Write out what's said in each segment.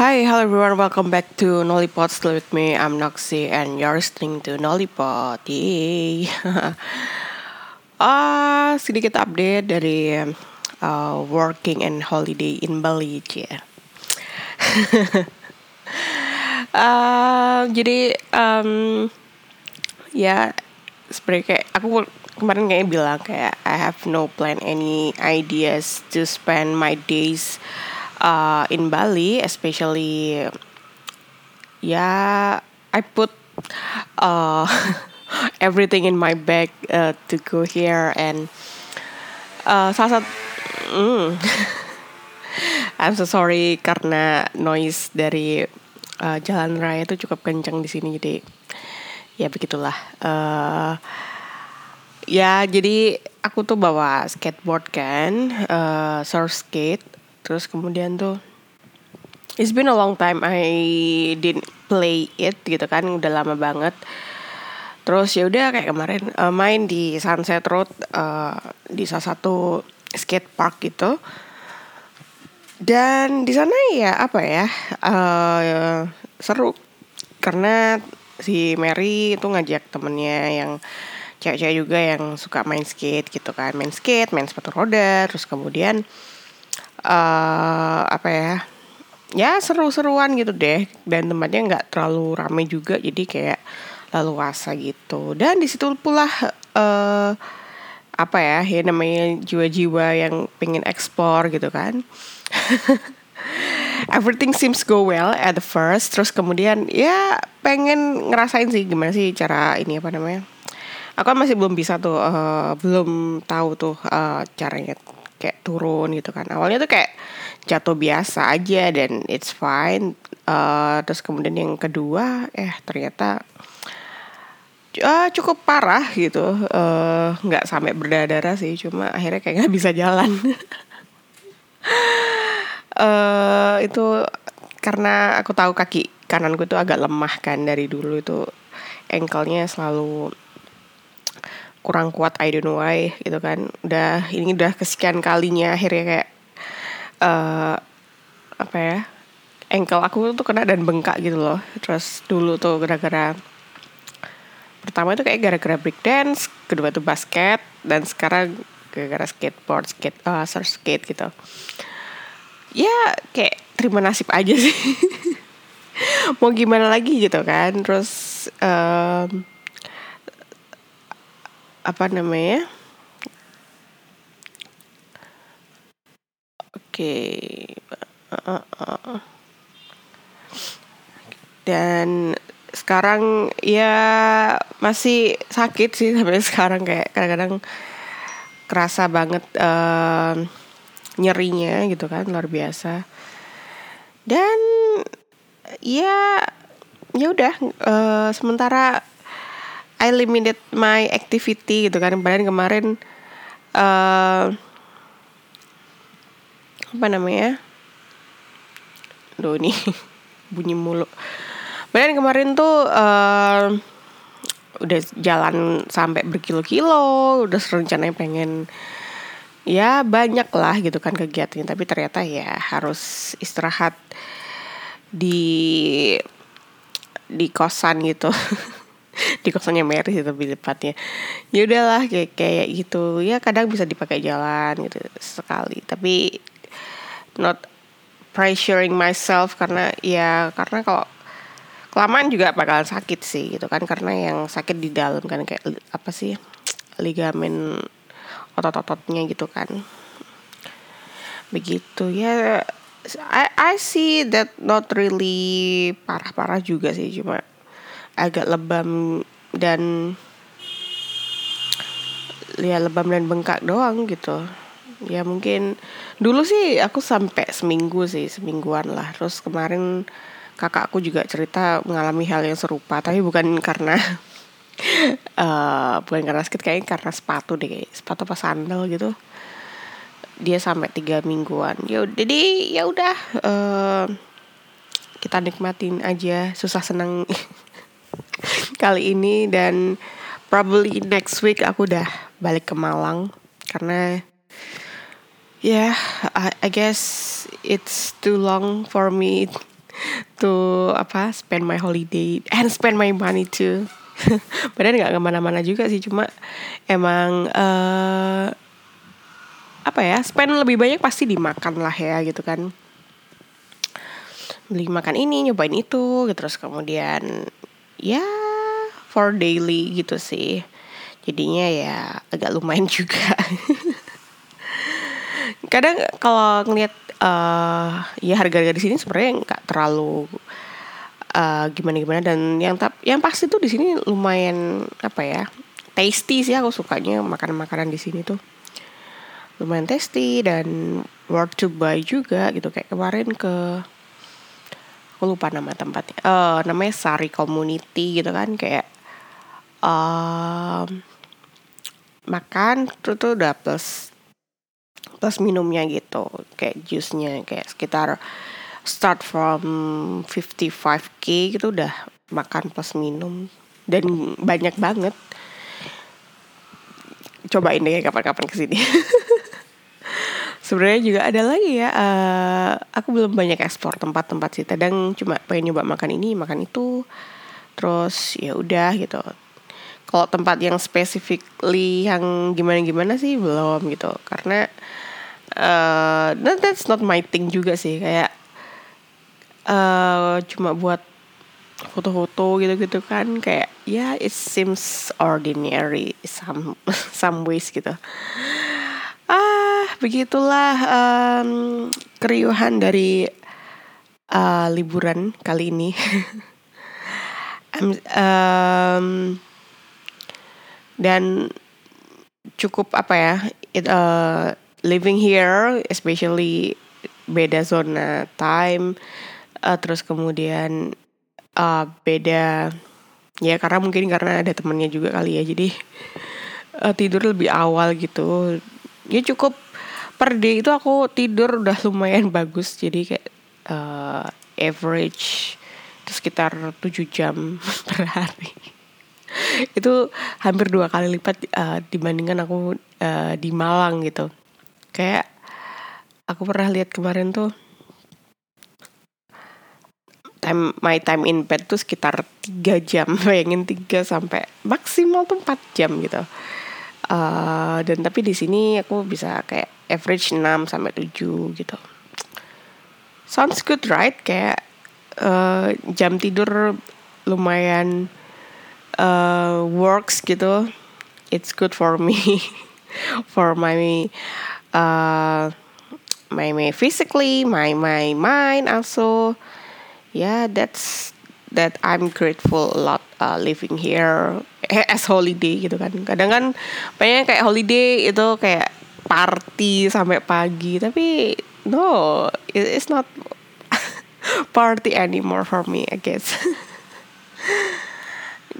Hi, hello everyone. Welcome back to Nollipod. Still with me, I'm Noxy, and you're listening to Nollipod. Yay! Ah, sedikit update dari uh, working and holiday in Bali, ya. uh, jadi um, ya seperti kayak aku kemarin kayak bilang kayak I have no plan any ideas to spend my days uh, in Bali, especially yeah, I put uh, everything in my bag uh, to go here and uh, salah satu mm, I'm so sorry karena noise dari uh, jalan raya itu cukup kencang di sini jadi ya begitulah. Uh, ya jadi aku tuh bawa skateboard kan uh, surf skate terus kemudian tuh it's been a long time I didn't play it gitu kan udah lama banget. Terus ya udah kayak kemarin uh, main di Sunset Road uh, di salah satu skate park gitu. Dan di sana ya apa ya uh, seru. Karena si Mary itu ngajak temennya yang cewek-cewek juga yang suka main skate gitu kan. Main skate main sepatu roda terus kemudian apa ya? Ya seru-seruan gitu deh. Dan tempatnya nggak terlalu rame juga jadi kayak lalu wasa gitu. Dan di situ pula uh, apa ya ya namanya jiwa-jiwa yang pengen ekspor gitu kan. Everything seems go well at the first. Terus kemudian ya pengen ngerasain sih gimana sih cara ini apa namanya. Aku masih belum bisa tuh uh, belum tahu tuh uh, caranya kayak turun gitu kan. Awalnya tuh kayak jatuh biasa aja dan it's fine. Uh, terus kemudian yang kedua eh ternyata uh, cukup parah gitu. Nggak uh, sampai berdarah sih cuma akhirnya kayak nggak bisa jalan. Uh, itu karena aku tahu kaki kananku tuh agak lemah kan dari dulu itu ankle-nya selalu kurang kuat I don't know why gitu kan. Udah ini udah kesekian kalinya akhirnya kayak uh, apa ya ankle aku tuh kena dan bengkak gitu loh. Terus dulu tuh gara-gara pertama itu kayak gara-gara break dance kedua tuh basket dan sekarang gara-gara skateboard skate uh, surf skate gitu. Ya kayak terima nasib aja sih. Mau gimana lagi gitu kan. Terus um, apa namanya? Oke. Dan sekarang ya masih sakit sih sampai sekarang. Kayak kadang-kadang kerasa banget uh, nyerinya gitu kan luar biasa. Dan ya ya udah uh, sementara I limited my activity gitu kan. Kemarin kemarin uh, apa namanya? Duh ini bunyi mulu. Kemarin kemarin tuh uh, udah jalan sampai berkilo-kilo, udah rencananya pengen ya banyak lah gitu kan kegiatannya, tapi ternyata ya harus istirahat di di kosan gitu. di kosannya Mary sih lebih tepatnya. Ya udahlah kayak kayak gitu. Ya kadang bisa dipakai jalan gitu sekali. Tapi not pressuring myself karena ya karena kalau kelamaan juga bakalan sakit sih gitu kan. Karena yang sakit di dalam kan kayak apa sih ligamen otot-ototnya gitu kan. Begitu. Ya I I see that not really parah-parah juga sih. Cuma agak lebam dan ya lebam dan bengkak doang gitu. Ya mungkin dulu sih aku sampai seminggu sih semingguan lah. Terus kemarin kakakku juga cerita mengalami hal yang serupa tapi bukan karena uh, bukan karena sakit kayaknya karena sepatu deh sepatu apa sandal gitu. Dia sampai tiga mingguan. Ya jadi ya udah uh, kita nikmatin aja susah senang kali ini dan probably next week aku udah balik ke Malang karena ya yeah, I, I guess it's too long for me to apa spend my holiday and spend my money too. Padahal nggak ke mana-mana juga sih, cuma emang uh, apa ya spend lebih banyak pasti dimakan lah ya gitu kan beli makan ini nyobain itu gitu terus kemudian ya for daily gitu sih. Jadinya ya agak lumayan juga. Kadang kalau ngeliat uh, ya harga-harga di sini sebenarnya nggak terlalu uh, gimana gimana dan yang tap yang pasti tuh di sini lumayan apa ya tasty sih aku sukanya makanan-makanan di sini tuh. Lumayan tasty dan worth to buy juga gitu. Kayak kemarin ke aku lupa nama tempatnya. Uh, namanya Sari Community gitu kan. Kayak um, makan tuh tuh udah plus plus minumnya gitu. Kayak jusnya kayak sekitar start from 55k gitu udah makan plus minum. Dan banyak banget. Cobain deh kapan-kapan ke sini sebenarnya juga ada lagi ya uh, aku belum banyak ekspor tempat-tempat sih. Kadang cuma pengen nyoba makan ini makan itu. Terus ya udah gitu kalau tempat yang specifically yang gimana-gimana sih belum gitu. Karena uh, that's not my thing juga sih. Kayak uh, cuma buat foto-foto gitu-gitu kan kayak ya yeah, it seems ordinary some some ways gitu. Ah begitulah um, keriuhan dari uh, liburan kali ini. Um, dan cukup apa ya it, uh, living here especially beda zona time uh, terus kemudian uh, beda ya karena mungkin karena ada temennya juga kali ya jadi uh, tidur lebih awal gitu. Ya cukup per day itu aku tidur udah lumayan bagus jadi kayak uh, average itu sekitar 7 jam per hari itu hampir dua kali lipat uh, dibandingkan aku uh, di Malang gitu kayak aku pernah lihat kemarin tuh time my time in bed tuh sekitar tiga jam bayangin tiga sampai maksimal tuh 4 jam gitu Uh, dan tapi di sini aku bisa kayak average 6 sampai 7 gitu. Sounds good right? Kayak uh, jam tidur lumayan uh, works gitu. It's good for me for my uh, my my physically, my my mind also. Yeah, that's that I'm grateful a lot uh, living here as holiday gitu kan kadang kan pengen kayak holiday itu kayak party sampai pagi tapi no it's not party anymore for me I guess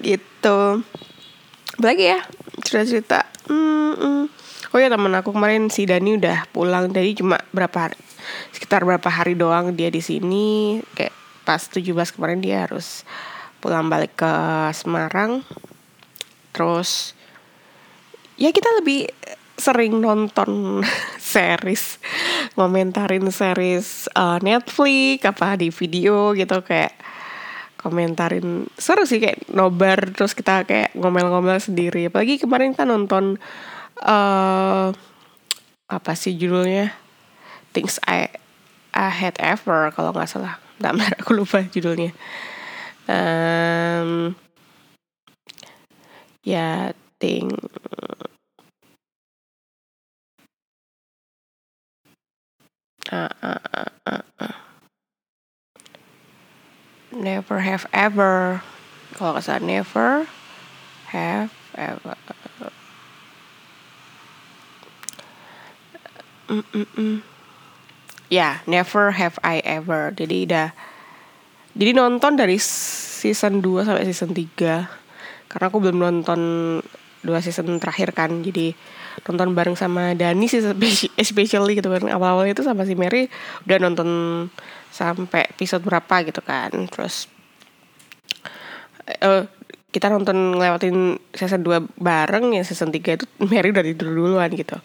gitu. Lagi ya? Cerita-cerita. Mm, mm. oh ya temen aku kemarin si Dani udah pulang. Jadi cuma berapa hari sekitar berapa hari doang dia di sini. Kayak pas 17 kemarin dia harus pulang balik ke Semarang. Terus ya kita lebih sering nonton series ngomentarin series uh, Netflix apa di video gitu kayak komentarin. Seru sih kayak nobar terus kita kayak ngomel-ngomel sendiri. Apalagi kemarin kita nonton uh, apa sih judulnya? Things I I Had Ever kalau nggak salah. Damar aku lupa judulnya. Um, ya ting uh, uh, uh, uh, uh. Never have ever. Kalau salah never have ever. Mm -mm -mm. ya yeah, never have I ever. Jadi udah. Jadi nonton dari season 2 sampai season 3 karena aku belum nonton dua season terakhir kan. Jadi nonton bareng sama Dani sih especially gitu kan. Awal-awal itu sama si Mary udah nonton sampai episode berapa gitu kan. Terus uh, kita nonton ngelewatin season 2 bareng ya season 3 itu Mary udah tidur duluan gitu.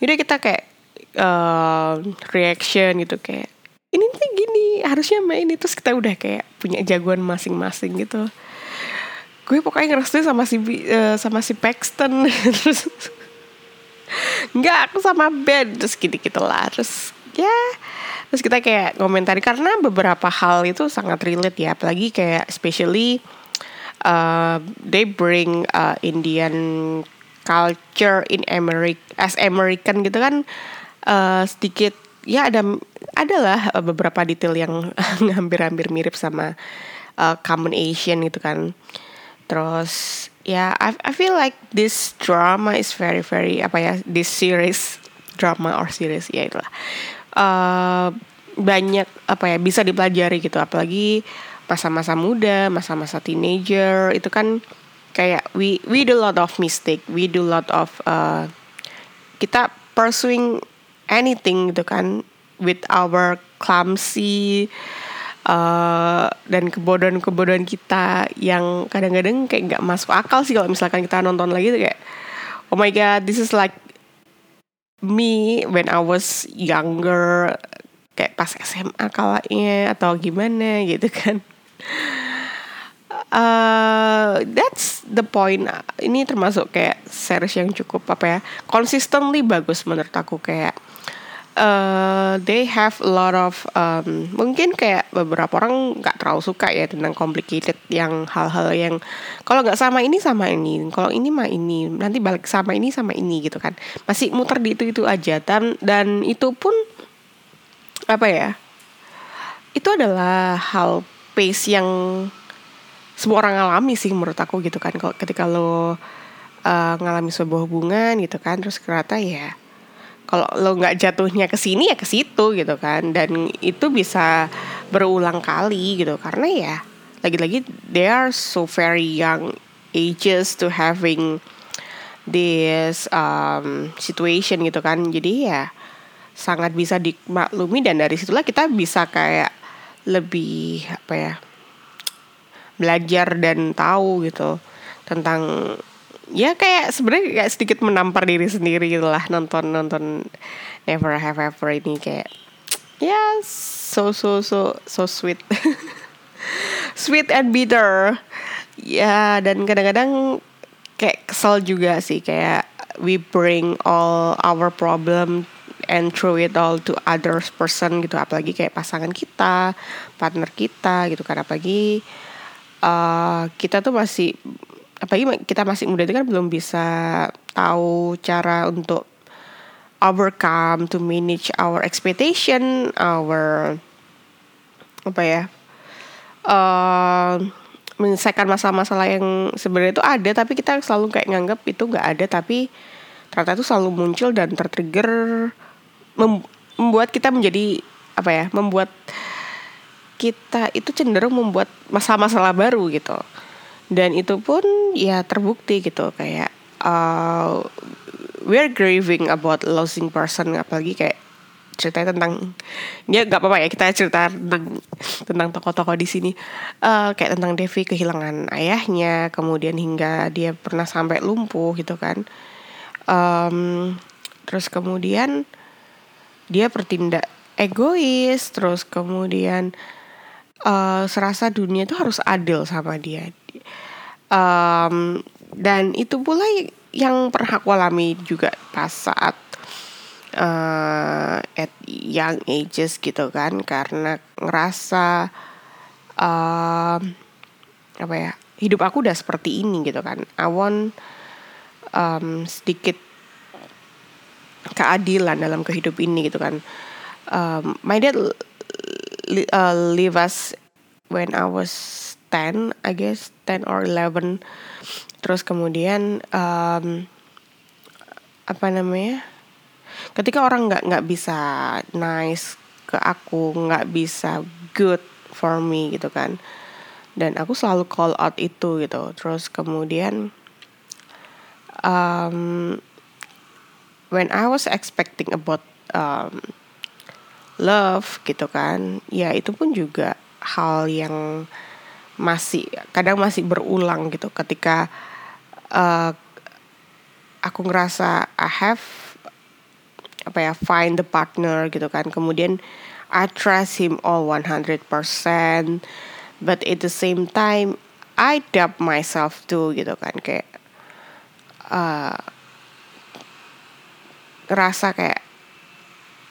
Jadi kita kayak uh, reaction gitu kayak ini tuh gini harusnya main ini terus kita udah kayak punya jagoan masing-masing gitu. Gue pokoknya ngerestuin sama si uh, sama si Paxton. Terus nggak aku sama Ben. Terus gitu gitu lah terus ya terus kita kayak komentari karena beberapa hal itu sangat relate ya. Apalagi kayak especially uh, they bring uh, Indian culture in America as American gitu kan uh, sedikit ya ada adalah beberapa detail yang hampir-hampir mirip sama uh, common Asian gitu kan. Terus ya yeah, I I feel like this drama is very very apa ya this series drama or series ya itulah uh, banyak apa ya bisa dipelajari gitu. Apalagi masa-masa muda masa-masa teenager itu kan kayak we we do a lot of mistake we do a lot of uh, kita pursuing anything gitu kan with our clumsy uh, dan kebodohan-kebodohan kita yang kadang-kadang kayak nggak masuk akal sih kalau misalkan kita nonton lagi tuh kayak oh my god this is like me when I was younger kayak pas SMA kalanya atau gimana gitu kan. Uh, that's the point. Ini termasuk kayak series yang cukup apa ya consistently bagus menurut aku kayak uh, they have a lot of um, mungkin kayak beberapa orang nggak terlalu suka ya tentang complicated yang hal-hal yang kalau nggak sama ini sama ini. Kalau ini mah ini. Nanti balik sama ini sama ini gitu kan. Masih muter di itu itu aja. Dan dan itu pun apa ya itu adalah hal pace yang semua orang alami sih menurut aku gitu kan. Kalau ketika lo uh, ngalami sebuah hubungan gitu kan terus ternyata ya kalau lo nggak jatuhnya ke sini ya ke situ gitu kan. Dan itu bisa berulang kali gitu. Karena ya lagi-lagi they are so very young ages to having this um, situation gitu kan. Jadi ya sangat bisa dimaklumi. Dan dari situlah kita bisa kayak lebih apa ya belajar dan tahu gitu tentang ya kayak sebenarnya kayak sedikit menampar diri sendiri gitu lah nonton nonton Never Have Ever ini kayak ya so so so so sweet. Sweet and bitter. Ya dan kadang-kadang kayak kesel juga sih kayak we bring all our problem and throw it all to others person gitu. Apalagi kayak pasangan kita partner kita gitu kan. Apalagi uh, kita tuh masih apalagi kita masih muda itu kan belum bisa tahu cara untuk overcome to manage our expectation our apa ya uh, menyelesaikan masalah-masalah yang sebenarnya itu ada tapi kita selalu kayak nganggap itu nggak ada tapi ternyata itu selalu muncul dan tertrigger mem membuat kita menjadi apa ya membuat kita itu cenderung membuat masalah-masalah baru gitu dan itu pun ya terbukti gitu kayak uh, we're grieving about losing person apalagi kayak cerita tentang ya nggak apa-apa ya kita cerita tentang tentang tokoh-tokoh di sini. Uh, kayak tentang Devi kehilangan ayahnya kemudian hingga dia pernah sampai lumpuh gitu kan. Um, terus kemudian dia bertindak egois terus kemudian uh, serasa dunia itu harus adil sama dia um, dan itu pula yang pernah aku alami juga pas saat uh, at young ages gitu kan karena ngerasa uh, apa ya hidup aku udah seperti ini gitu kan. I want um, sedikit keadilan dalam kehidup ini gitu kan. Um, my dad uh, leave us when I was 10 I guess 10 or 11 terus kemudian um, apa namanya ketika orang nggak nggak bisa nice ke aku nggak bisa good for me gitu kan. Dan aku selalu call out itu gitu. Terus kemudian um, when I was expecting about um, love gitu kan ya itu pun juga hal yang masih kadang masih berulang gitu. Ketika uh, aku ngerasa I have apa ya find the partner gitu kan. Kemudian I trust him all 100% but at the same time I doubt myself too gitu kan. Kayak uh, ngerasa kayak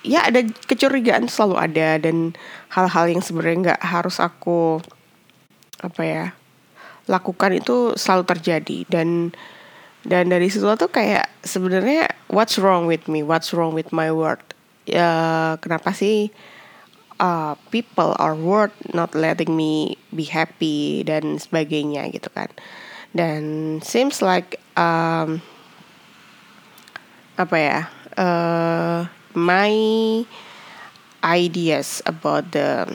ya ada kecurigaan selalu ada dan hal-hal yang sebenarnya nggak harus aku apa ya lakukan itu selalu terjadi. Dan dan dari situ tuh kayak sebenarnya what's wrong with me? What's wrong with my word ya kenapa sih uh, people or word not letting me be happy dan sebagainya gitu kan. Dan seems like um, apa ya uh, my ideas about the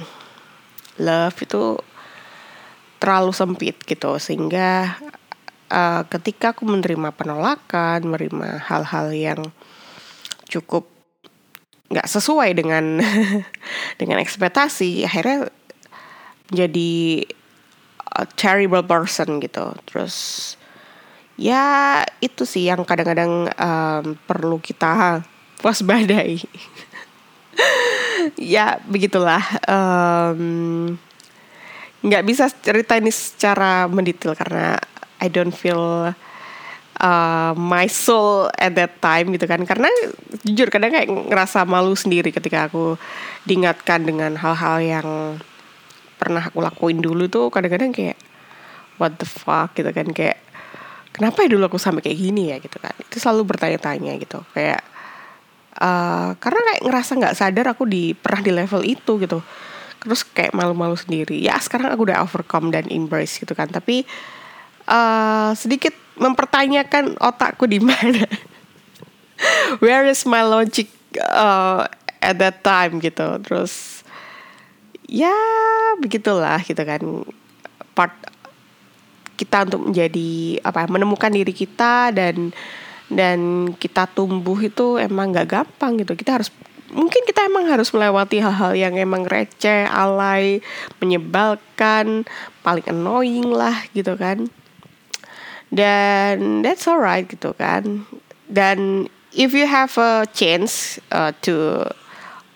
love itu terlalu sempit gitu. Sehingga uh, ketika aku menerima penolakan menerima hal-hal yang cukup nggak sesuai dengan dengan ekspektasi akhirnya jadi a terrible person gitu. Terus ya itu sih yang kadang-kadang um, perlu kita waspadai. Ya begitulah nggak bisa cerita ini secara mendetail karena I don't feel uh, my soul at that time gitu kan. Karena jujur kadang kayak ngerasa malu sendiri ketika aku diingatkan dengan hal-hal yang pernah aku lakuin dulu tuh kadang-kadang kayak what the fuck gitu kan. Kayak kenapa ya dulu aku sampai kayak gini ya gitu kan. Itu selalu bertanya-tanya gitu. Kayak uh, karena kayak ngerasa nggak sadar aku di pernah di level itu gitu terus kayak malu-malu sendiri. Ya sekarang aku udah overcome dan embrace gitu kan. Tapi uh, sedikit mempertanyakan otakku di mana. Where is my logic uh, at that time gitu. Terus ya begitulah gitu kan. Part kita untuk menjadi apa menemukan diri kita dan dan kita tumbuh itu emang gak gampang gitu. Kita harus mungkin kita emang harus melewati hal-hal yang emang receh alay menyebalkan paling annoying lah gitu kan. Dan that's alright gitu kan. Dan if you have a chance uh, to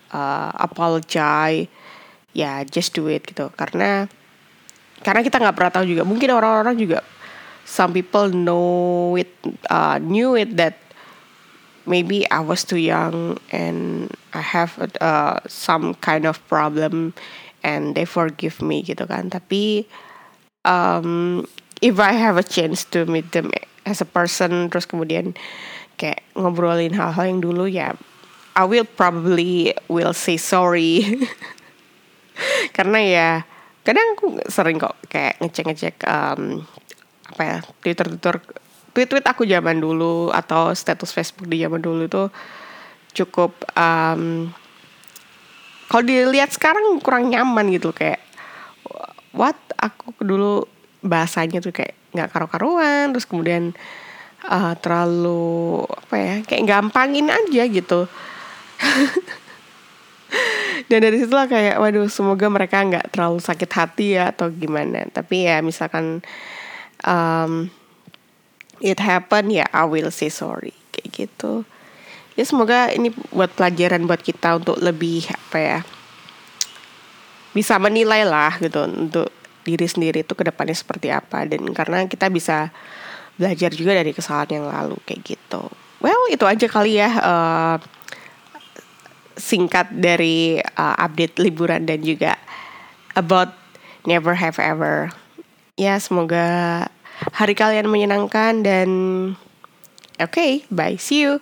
uh, apologize ya just do it gitu. Karena karena kita nggak pernah tahu juga. Mungkin orang-orang juga some people know it uh, knew it that maybe I was too young and I have uh, some kind of problem and they forgive me gitu kan. Tapi um, if I have a chance to meet them as a person terus kemudian kayak ngobrolin hal-hal yang dulu ya I will probably will say sorry. Karena ya kadang aku sering kok kayak ngecek-ngecek um, apa ya Twitter Twitter tweet tweet aku zaman dulu atau status Facebook di zaman dulu itu cukup um, kalau dilihat sekarang kurang nyaman gitu kayak what? Aku dulu bahasanya tuh kayak nggak karu-karuan terus kemudian uh, terlalu apa ya kayak gampangin aja gitu. Dan dari situlah kayak waduh semoga mereka nggak terlalu sakit hati ya atau gimana. Tapi ya misalkan um, it happen ya I will say sorry. Kayak gitu. Ya semoga ini buat pelajaran buat kita untuk lebih apa ya bisa menilai lah gitu untuk diri sendiri itu ke depannya seperti apa. Dan karena kita bisa belajar juga dari kesalahan yang lalu kayak gitu. Well itu aja kali ya uh, singkat dari uh, update liburan dan juga about never have ever. Ya semoga hari kalian menyenangkan dan oke okay, bye see you